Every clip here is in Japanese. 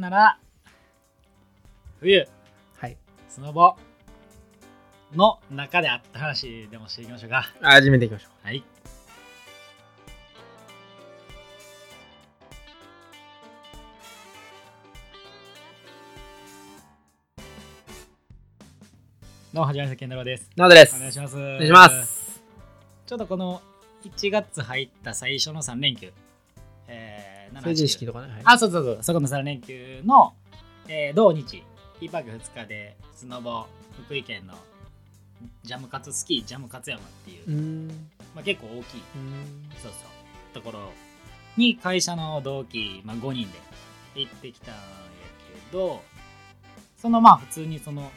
んなら冬はい。スノボの中であった話でもしていきましょうか始めていきましょはいどうもはじめまして健太郎ですう。なおです。お願いしますおお願いします。ちょっとこの1月入った最初の3連休、えー、7成人式とかね。はいあ、そうそうそう、そこの3連休の、えー、同日、1泊2日で、スノボ、福井県のジャムカツスキー、ジャム勝山っていう。まあ、結構大きい、そうそう、ところに会社の同期、まあ、5人で行ってきたんやけど、そのまあ普通にその、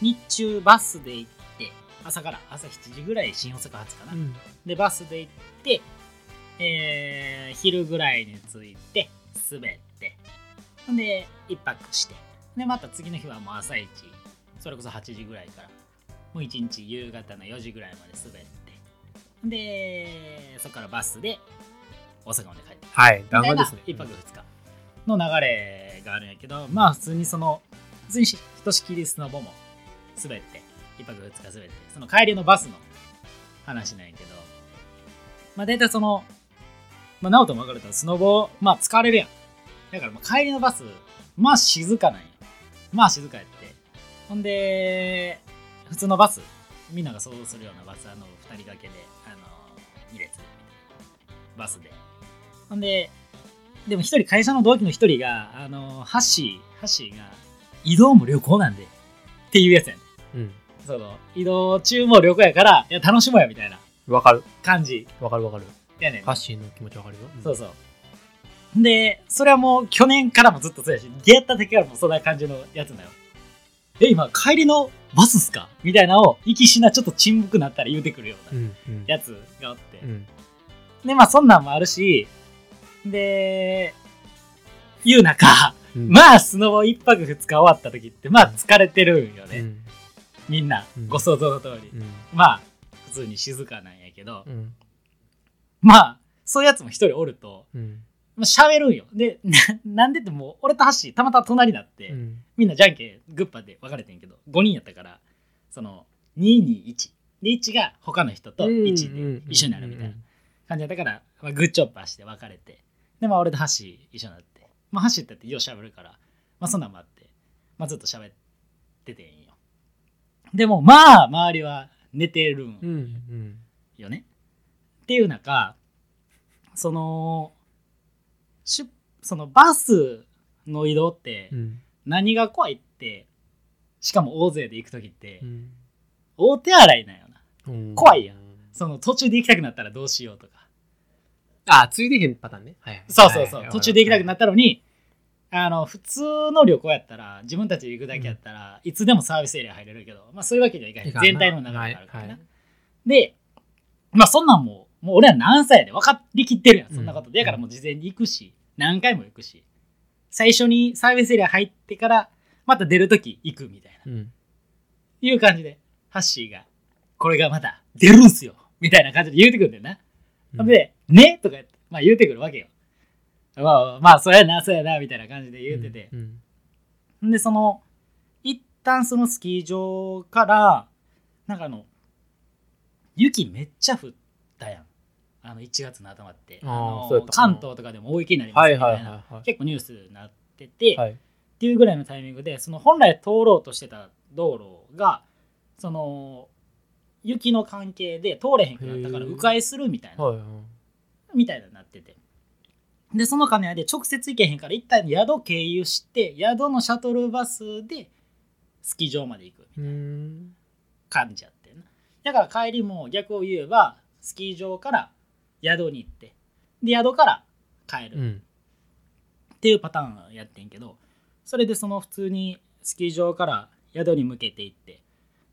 日中バスで行って、朝から朝7時ぐらい新大阪発かな。うん。でバスで行って、えー昼ぐらいに着いて滑って。で一泊して。でまた次の日はもう朝一。それこそ8時ぐらいから。もう一日夕方の4時ぐらいまで滑って。でそこからバスで大阪まで帰ってはい。みたいな弾丸ですね。一泊二日の流れがあるんやけどまあ普通にその普通にひとしきりスノボも滑って一泊二日滑ってその帰りのバスの話なんやけどまあ大体そのまあ直人も分かるとスノボまあ疲れるやん。だからまあ帰りのバスまあ静かなんやまあ静かやって。ほんで普通のバスみんなが想像するようなバスあの2人掛けであの2列。バスで。ほんででも一人会社の同期の一人があのハッシーハッシーが移動も旅行なんで。っていうやつやね。んうん。その移動中も旅行やからいや楽しもうやみたいな。わかる。感じ。わかるわかる。やねんハッシーの気持ちわかるよ。そうそうでそれはもう去年からもずっとそうやし出会った時からもそんな感じのやつだよえ今帰りのバスっすか？みたいなのを行きしなちょっと沈黙なったら言うてくるようう。なんうん。やつがおって、うん。でまあそんなんもあるしで言う中うん。まあスノボ一泊二日終わった時ってまあ疲れてるんよね、うん。みんなうんご想像の通り、うん。まあ普通に静かなんやけど、うん。まあそういうやつも一人おるとうん。まあ喋るんよでななんでってもう俺とハッシーたまたま隣になって、うん。みんなじゃんけんグッパで分かれてんけど5人やったからその221で1が他の人と1で一緒になるみたいな感じやったから、まあ、グッチョッパーして分かれてでまあ俺とハッシー一緒になってまあハッってよう喋るからまあそんなんもあって、まあ、ずっと喋っててんよでもまあ周りは寝てるんうん。うん。よねっていう中そのしそのバスの移動ってうん。何が怖いってしかも大勢で行く時ってうん。大手洗いなんよなうん怖いやん。その途中で行きたくなったらどうしようとかあ、ついでへんパターンね。はい。そうそうそう、はい途中で行きたくなったのにあの普通の旅行やったら自分たちで行くだけやったら、いつでもサービスエリア入れるけど、まあ、そういうわけにはいかへん全体の流れがあるからな、でまあそんなんもうもう俺は何歳で分かりきってるやん。そんなことだからもう事前に行くし何回も行くし。最初にサービスエリア入ってからまた出るとき行くみたいな。うん。いう感じでハッシーがこれがまた出るんすよ。みたいな感じで言うてくるんだよな、うん、で、ね？とか言って、まあ言うてくるわけよ。まあ、まあ、そうやな、そうやな、みたいな感じで言うてて。うん。ん、で、その、一旦そのスキー場から、なんかあの、雪めっちゃ降ったやん。あの、1月の頭って。あーの関東とかでも大雪になりますはいみたいな。結構ニュースになってて、はい。っていうぐらいのタイミングで、その本来通ろうとしてた道路が、その、雪の関係で通れへんくなったから迂回するみたいなはい。みたいになってて。で、その金谷で直接行けへんから、一旦宿経由して、宿のシャトルバスでスキー場まで行くうーん。感じやって。だから帰りも逆を言えば、スキー場から宿に行って、で、宿から帰るっうん。ていうパターンやってんけど、それでその普通にスキー場から宿に向けて行って、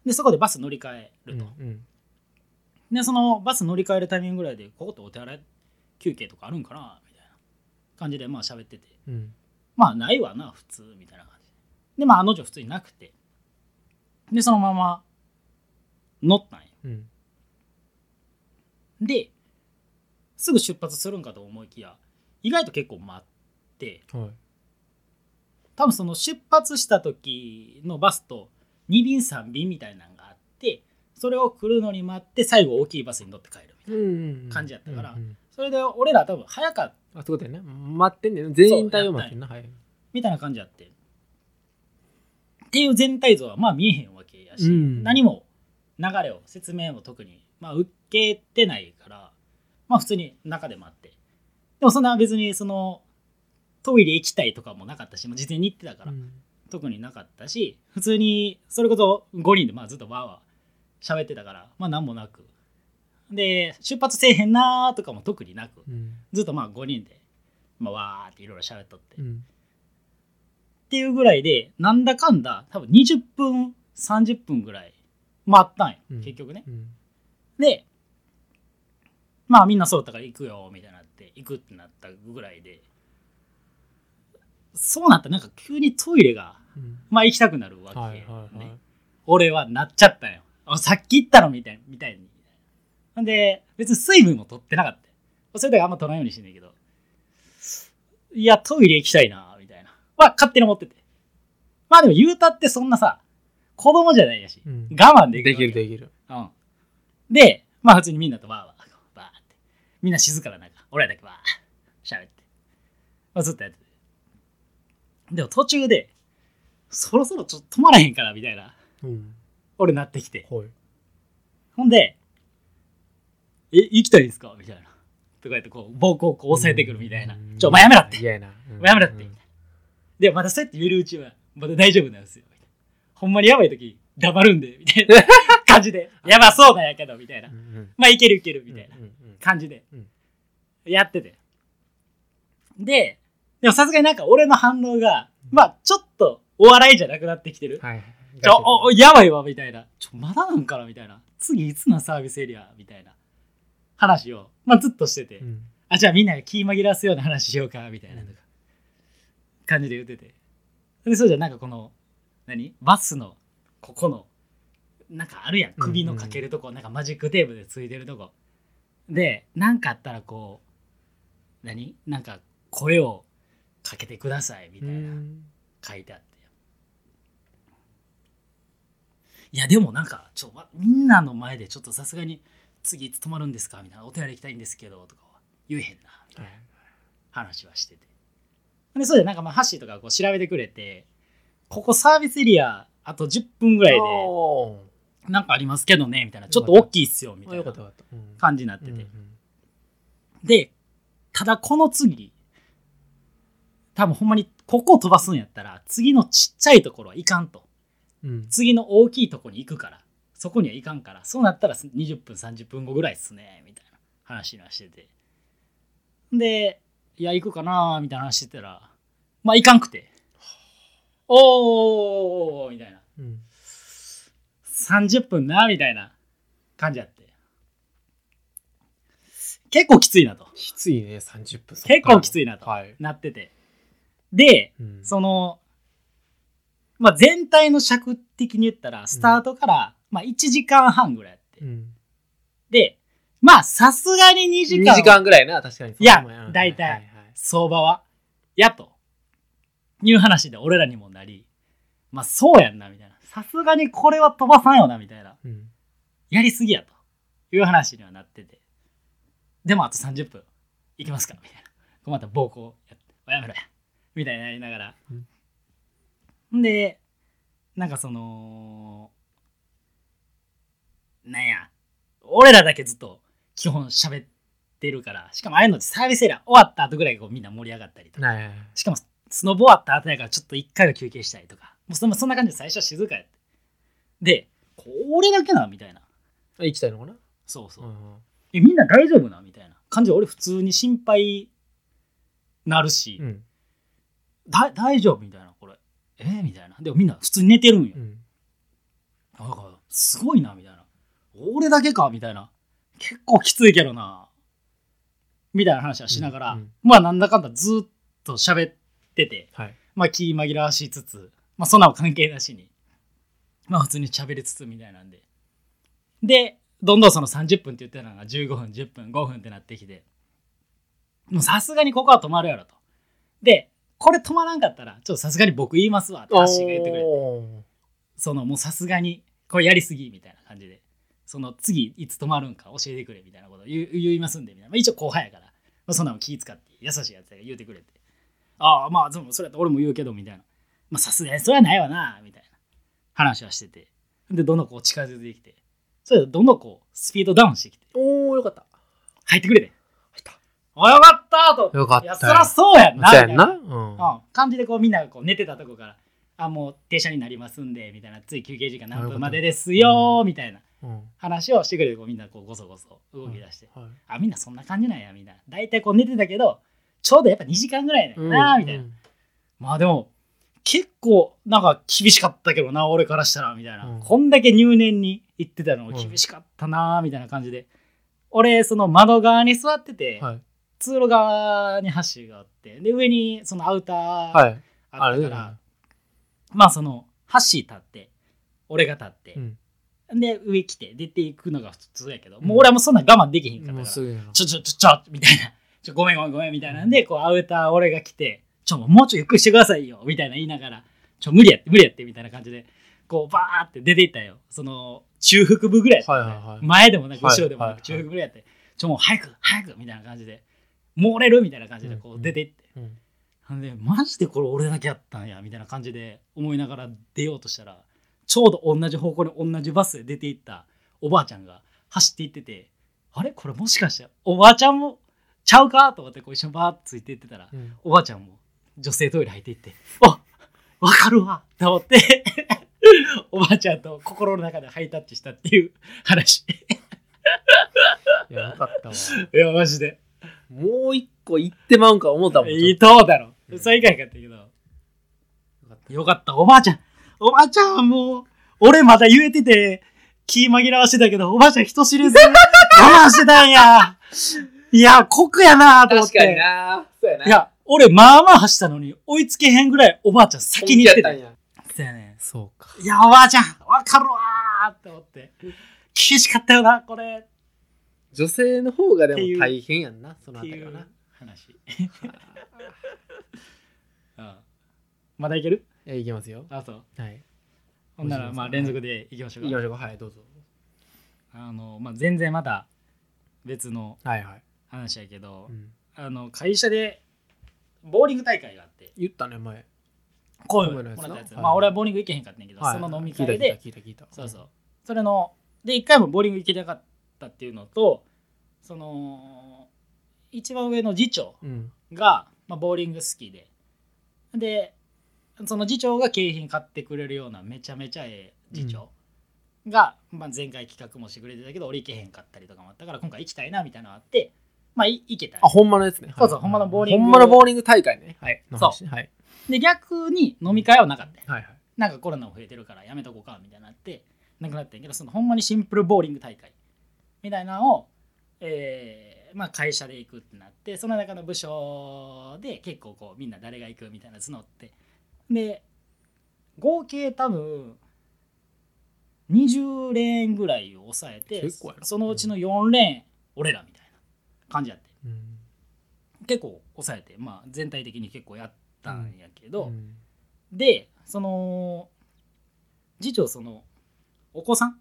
で、そこでバス乗り換えると。うん。で、そのバス乗り換えるタイミングぐらいで、ここってお手洗い休憩とかあるんかなみたいな感じで、まあ喋ってて。うん。まあないわな普通みたいな感じでまああの女普通になくてでそのまま乗ったんようん。ですぐ出発するんかと思いきや意外と結構待って。はい。多分その出発した時のバスと2便3便みたいなのがあってそれを来るのに待って最後大きいバスに乗って帰るみたいなうん感じやったからそれで俺ら多分早かった。あそういうことやね。待ってんねん。全員対応待ってんな。はい。みたいな感じやって。っていう全体像はまあ見えへんわけやし、うん。何も流れを説明も特にまあ受けてないからまあ普通に中で待って。でもそんな別にそのトイレ行きたいとかもなかったし、まあ、事前に行ってたから、うん。特になかったし普通にそれこそ5人でまあずっとわーわー喋ってたからまあ何もなく。で出発せえへんなーとかも特になく。うん。ずっとまあ5人で、まあ、わーっていろいろ喋っとって、っうん。ていうぐらいでなんだかんだ多分20分30分ぐらい待ったんよ、うん。結局ね。うん。でまあみんな揃ったから行くよみたいになって行くってなったぐらいでそうなったらなんか急にトイレがうん。まあ行きたくなるわけ、はいはいはい。ね俺はなっちゃったよ。あさっき言ったのみたいみたいに。ほんで別に水分も取ってなかった。よそれだけあんま取らんようにしてんねんけど。いやトイレ行きたいなみたいな。は勝手に思ってて。まあでも言うたってそんなさ子供じゃないやし、うん。我慢できるできるできる。うん、でまあ普通にみんなとバーバーバーってみんな静かな。中俺らだけバー。喋って、まあ、ずっとやってて。でも途中でそろそろちょっと止まらへんからみたいな。うん。俺なってきて。はい。ほんで「え行きたいですか?」みたいな。とか言ってこう膀胱をこう押さえてくるみたいな「ちょお前やめろって。嫌やな。うん。やめろって」でまだそうやって言えるうちはまだ大丈夫なんですよ。ほんまにやばい時黙るんで。みたいな。感じで。やばそうなんやけど。みたいな。うんうん。まあいけるいける。みたいな。うんうん感じで。うん。やってて。ででもさすがになんか俺の反応がまあちょっとお笑いじゃなくなってきてる。はい。はいちょおおやばいわみたいな。ちょまだなんかなみたいな。次いつなサービスエリアみたいな話を、まあ、ずっとしてて、うん。あじゃあみんなが気紛らわすような話しようかみたいな。とか感じで言ってて。でそうじゃんなんかこの何？バスのここのなんかあるやん。首のかけるとこ、なんかマジックテープでついてるとこでなんかあったらこう何？なんか声をかけてくださいみたいな、うん。書いてあって。いやでもなんかちょわみんなの前でちょっとさすがに次いつ泊まるんですか？みたいな。お手洗い行きたいんですけどとかは。言えへんな。みたいな。話はしてて。でそうでなんかまあハッシーとかこう調べてくれてここサービスエリアあと10分ぐらいでなんかありますけどねみたいな。ちょっと大きいっすよみたあいな感じになってて、でただこの次多分ほんまにここを飛ばすんやったら次のちっちゃいところはいかんと。うん。次の大きいとこに行くから。そこにはいかんから。そうなったら20分30分後ぐらいっすねみたいな話はしてて。でいや行くかなみたいな話してたらまあ行かんくて。おーみたいな。うん30分なみたいな感じやって。結構きついなと。きついね30分結構きついなと。はい。なってて。でうん。その、まあ、全体の尺的に言ったら、スタートから、まあ、1時間半ぐらいやって。うん。で、まあ、さすがに2時2間。時間ぐらいな確かに。いやそうやな。大体はいはい。相場は。やと。いう話で俺らにもなり、まあ、そうやんな、みたいな。さすがにこれは飛ばさんよな、みたいな。うんやりすぎやと。いう話にはなってて。でも、あと30分。いきますか、みたいな。こうまた暴行やって。おやめろや。みたいになりながら。んで、なんかその、なんや、俺らだけずっと基本喋ってるから、しかもああいうのってサービスエリア終わった後ぐらいがこうみんな盛り上がったりとか、しかもスノボ終わった後やからちょっと一回は休憩したいとか、もうそんそんな感じで最初は静かやって。で、これだけなみたいな。あ行きたいのかな？そうそう。うんえ、みんな大丈夫なみたいな感じ。で俺普通に心配なるし、うん。だ大丈夫みたいな、これ。えーみたいな。でもみんな普通に寝てるんよ。う。ん。なんかすごいなみたいな。俺だけかみたいな。結構きついけどな。みたいな話はしながら、うんうん。まあなんだかんだずっと喋ってて。はい。まあ気紛らわしつつまあそんなの関係なしに。まあ普通に喋りつつみたいなんで。でどんどんその30分って言ってたのが15分10分5分ってなってきて。もうさすがにここは止まるやろと。でこれ止まらんかったらちょっとさすがに僕言いますわってハッシーが言ってくれて。そのもうさすがにこれやりすぎみたいな感じで。その次いつ止まるんか教えてくれみたいなこと言う言いますんでみたいな、まあ、一応後輩やから、まあ、そんなの気使って優しいやつが言うてくれて。ああまあそれやったら俺も言うけどみたいなまあさすがにそれはないわなみたいな話はしてて。でどんどんこう近づいてきて。それでどんどんこうスピードダウンしてきて。おーよかった。入ってくれて。入った。およかったと。よかったいやそりゃそうやんなみたいそうやんな？うん。うん、感じでこうみんながこう寝てたとこから「あもう停車になりますんで」みたいな「つい休憩時間何分までですよ」みたいな。うん。話をしてくれてこうみんなこうゴソゴソ動き出して、はいあみんなそんな感じなんやみんな。大体こう寝てたけどちょうどやっぱ2時間ぐらいだよな、みたいな。うん。まあでも結構なんか厳しかったけどな俺からしたらみたいな、うん。こんだけ入念に行ってたのも厳しかったなみたいな感じで、俺その窓側に座ってて、はい。通路側に橋があってで上にそのアウターはい。あったから、あれまあその橋立って俺が立ってう、ん。で上来て出ていくのが普通やけど、もう俺はもうそんな我慢できへんかったから、ちょちょちょちょみたいな。ちょごめんごめんごめんみたいなんでこうアウター俺が来てちょもうちょいゆっくりしてくださいよみたいな言いながらちょ無理やって無理やってみたいな感じでこうバーって出ていったよ。その中腹部ぐらいやった、はいはいはい。前でもなく後ろでもなく中腹ぐらいやって、ちょもう早く早くみたいな感じで漏れるみたいな感じでこううん出ていって、うん。ほんでマジでこれ俺だけやったんやみたいな感じで思いながら出ようとしたらちょうど同じ方向に同じバスで出て行ったおばあちゃんが走って行っててあれ？これもしかしておばあちゃんもちゃうか？と思ってこう一緒にバーッとついて行ってたらうん。おばあちゃんも女性トイレ入って行ってあわかるわと思って おばあちゃんと心の中でハイタッチしたっていう話。いやよかったわ。いやマジで。もう一個行ってまうんか思ったもんいいとだろ。それ以外かったけど。よかった、おばあちゃん。おばあちゃん、もう、俺まだ言えてて、気紛らわしてたけど、おばあちゃん人知れず 我慢してたんや。いや、酷やなと思って。確かにな。そうやな。いや、俺、まあまあ走ったのに、追いつけへんぐらいおばあちゃん先に行ってた。本気やったんやそうやね。そうかいや、おばあちゃん、わかるわーって思って。厳しかったよな、これ。女性の方がでも大変やんなそのあたりはな話。うんまだいける？えいきますよあ、そう。はいほんなら、まあ、連続でいきましょうか。いきましょうかはいどうぞあの、まあ、全然また別のはいはい話やけど、うんあの会社でボーリング大会があって。言ったね前。こう米のやつなもらったやつ、はいまあ俺はボーリング行けへんかったんやけど、はい。その飲み会で。聞いた聞いたそうそう。それので一回もボーリング行けなかったっていうのとその一番上の次長うん。が、まあ、ボーリング好きで。でその次長が景品買ってくれるようなめちゃめちゃええ次長が、まあ、前回企画もしてくれてたけど俺行けへんかったりとかもあったから今回行きたいなみたいなのがあってまあい行けたあほんまのやつね。はい。そうそうほんまのボーリング。ほんまのボーリング大会ね。はいの話はい。で逆に飲み会はなかった。はいはい。なんかコロナも増えてるからやめとこうかみたいになってなくなったんやけどそのほんまにシンプルボーリング大会みたいなのを、えーまあ、会社で行くってなってその中の部署で結構こうみんな誰が行くみたいな募ってで合計多分20レーンぐらいを抑えてそのうちの4レーン俺らみたいな感じやって。うん。結構抑えて、まあ、全体的に結構やったんやけど、うん。でその次長そのお子さん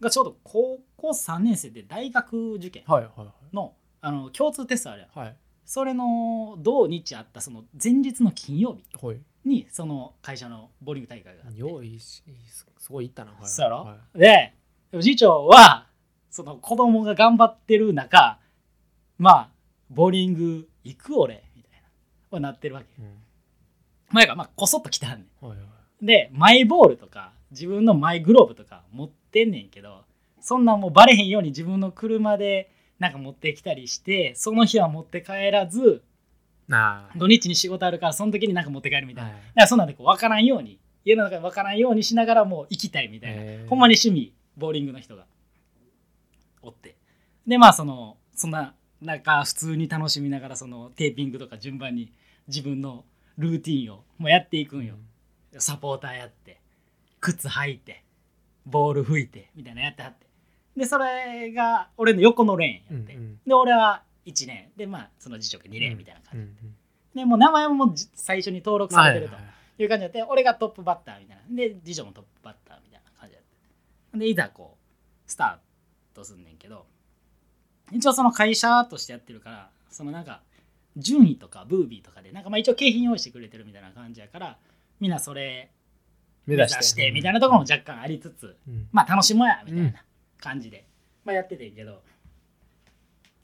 がちょうど高校3年生で大学受験はいはいはい。のあの共通テストあるやん。はい。それの同日あったその前日の金曜日にその会社のボーリング大会があって。よいしすすごい行ったなはい。そうやろ、はで次長はその子供が頑張ってる中まあボーリング行く俺みたいなはなってるわけいうん。前がまあこそっと来たんねん。はいはい。でマイボールとか自分のマイグローブとか持ってんねんけどそんなんもうバレへんように自分の車でなんか持ってきたりしてその日は持って帰らず土日に仕事あるからその時になんか持って帰るみたいな、はい。だからそんなんでこう分からんように家の中で分からんようにしながらもう行きたいみたいな、ほんまに趣味ボーリングの人がおって。でまあそのそんな中普通に楽しみながらそのテーピングとか順番に自分のルーティンをもうやっていくんよ、サポーターやって靴履いてボール拭いてみたいなのやってはって。でそれが俺の横のレーンやって、うんうん。で俺は1年。でまあその次長が2年みたいな感じ、うんうん。でもう名前ももうじ最初に登録されてると。はいう感じで俺がトップバッターみたいな。で次女もトップバッターみたいな感じででいざこうスタートすんねんけど一応その会社としてやってるからそのなんか順位とかブービーとかでなんかまあ一応景品用意してくれてるみたいな感じやからみんなそれ目目指してみたいなところも若干ありつつうん。まあ楽しもうやみたいな感じで、まあ、やっててんけど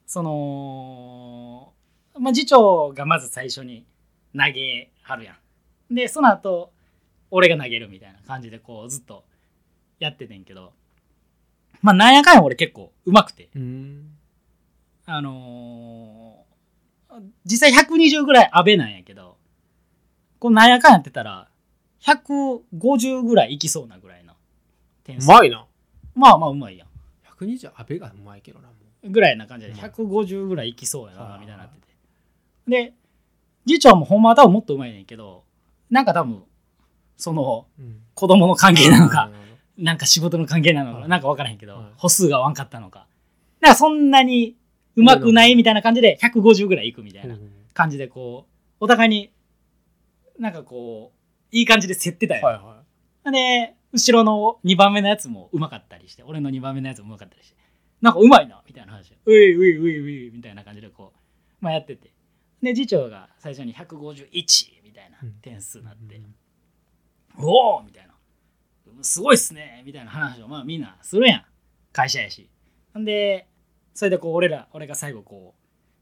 その、まあ、次長がまず最初に投げはるやん。でその後俺が投げるみたいな感じでこうずっとやっててんけどまあなんやかんや俺結構うまくて。うんあのー実際120ぐらい阿部なんやけどこうなんやかんやってたら150ぐらいいきそうなぐらいの点数。うまいな。まあまあうまいやん。120阿部がうまいけどなもぐらいな感じでうん150ぐらいいきそうやはないみたいになってて。で次長もほんまは多分もっとうまいねんけどなんか多分そのう、うん、子供の関係なのかなんか仕事の関係なのはい。かなんか分からへんけどはい。歩数が悪かったのか。なんかそんなにうまくないみたいな感じで150ぐらいいくみたいなうん。感じでこうお互いになんかこういい感じで競ってたよ、はいはで後ろの2番目のやつもうまかったりして俺の2番目のやつもうまかったりして。なんかうまいなみたいな話。でういういういういうみたいな感じでこう、まあ、やってて。で次長が最初に151みたいな点数になって、おおみたいな。すごいっすねみたいな話をまあみんなするやん。会社やし。んでそれでこう俺ら俺が最後こ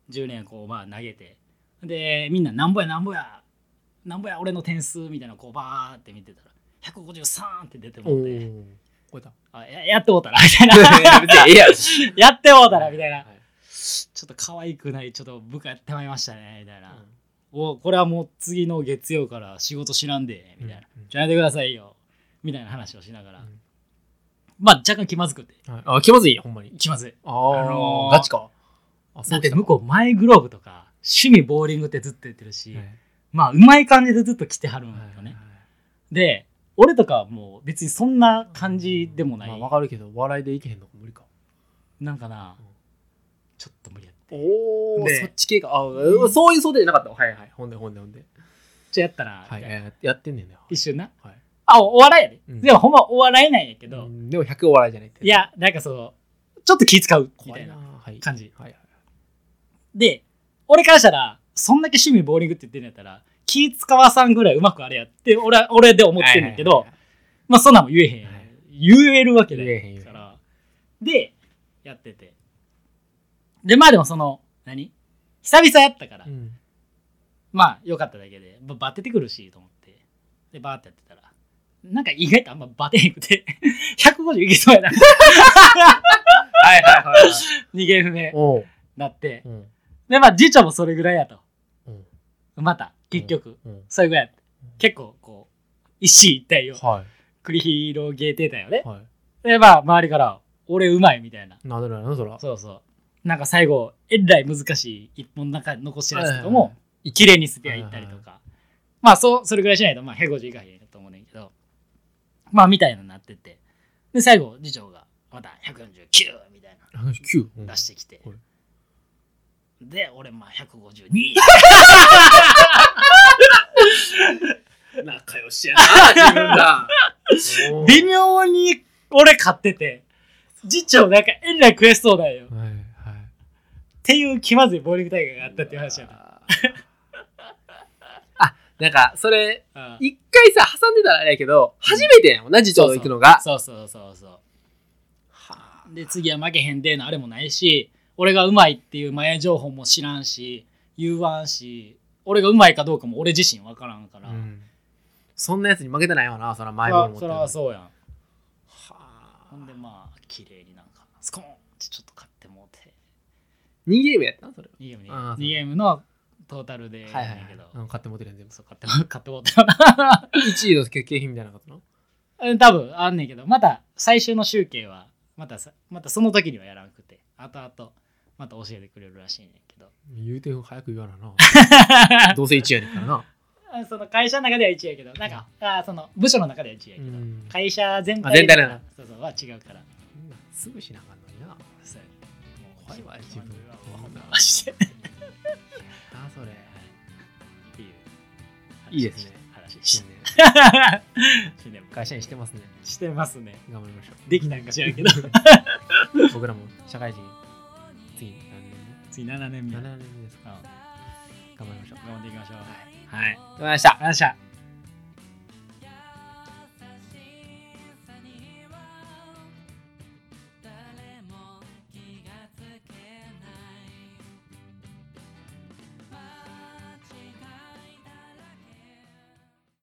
う10年こうまあ投げてでみんななんぼやなんぼやなんぼや俺の点数みたいなのこうバーって見てたら153って出ておもってー。超えたあややってもうたなみたいな。やってもうたな みたいな。はいちょっと可愛くないちょっと部下やってまいりましたねみたいな、うん。おこれはもう次の月曜から仕事知らんでみたいな、うんうんじゃあやめてくださいよ。みたいな話をしながら、うんまあ若干気まずくて。はい。あ気まずい？ほんまに。気まずい。ああのーガチか。あだって向こうマイグローブとか趣味ボーリングってずっと言ってるし、はい。まあうまい感じでずっと来てはるんよね、で俺とかはもう別にそんな感じでもない、まあわかるけど笑いでいけへんのか無理か。なんかな、うん。ちょっと無理やって。おでそっち系か。あうんそういうそうでなかった。はいはい。ほんでほんでほんで。ちょやったら、はいみたいな。ややってんねんね一瞬な。はいあおお笑いやで、うん。でもほんまお笑いなんやけど、うん。でも100お笑いじゃないっていやなんかそうちょっと気使うみたいなはい。感じ。はいはいで俺からしたらそんだけ趣味ボーリングって言ってるんやったら気使わさんぐらいうまくあれやって俺は俺で思ってんねんけど、はいはいはいまあそんなんも言えへんはい。言えるわけだから。でやってて。でまあでもその何？久々やったから、うん。まあよかっただけで。ばバテてくるしと思って。でバーってやってたらなんか意外とあんまバテへんくて。150いきそうやな。はいはいはい2ゲーム目おう。なって。うん。でまあ次長もそれぐらいやと。うん。また結局、うん。それぐらいやって。結構こう一進一退をは繰り広げてたよね。い。はでまあ周りから「俺うまい」みたいな。いなんでなのそら。そうそう。なんか最後えらい難しい一本中残してるやつとかもはいはいはい綺麗に捨てはいったりとか。まあそうそれぐらいしないとまあ150いかへんと思うねんけどまあみたいなのになってて。で最後次長がまた149みたいな。9うん。出してきて、はいで俺まあ152 仲良しやな自分ら微妙に俺勝ってて。次長なんかえらい悔しそうだよ。っはいはい。ていう気まずいボーリング大会があったっていう話やなあ なんかそれうん。一回さ挟んでたらあれやけど初めてやもんな次長行くのが。そうそうそうそう。はあ。で次は負けへんでのあれもないし俺がうまいっていう前情報も知らんし言わんし俺がうまいかどうかも俺自身分からんから、うん。そんなやつに負けてないわなそら前そらそも持って。るらそうやん。はあ。ほんでまあ綺麗になんかスコーンってちょっと勝ってもうて。2ゲームやったんそれ2ゲームにあーそう。2ゲームのトータルでやはいはい。買って持ってるやん全部。そう買って 買ってもうたよな1位の景品みたいなことなうん多分あんねんけど。また最終の集計はまたさまたその時にはやらんくて。後々また教えてくれるらしいねんけど。言うて早く言わなな。どうせ1位やねんからな。あその会社の中では1位やけど。なんか、あその部署の中では1位やけど、うん。会社全体あ全体な。のそうそうは違うから。すぐしなあかんのにな。なそう怖いわ自分。マジであそれ。いいですね。話。し新年新年も会社員してますね。してますね。頑張りましょできなんか知らんけど。う 僕らも社会人次次7年目？何年目。7年目ですか。うん。頑張りましょう。頑張っていきましょう。はい、はい、ありがとう頑張りました。ございました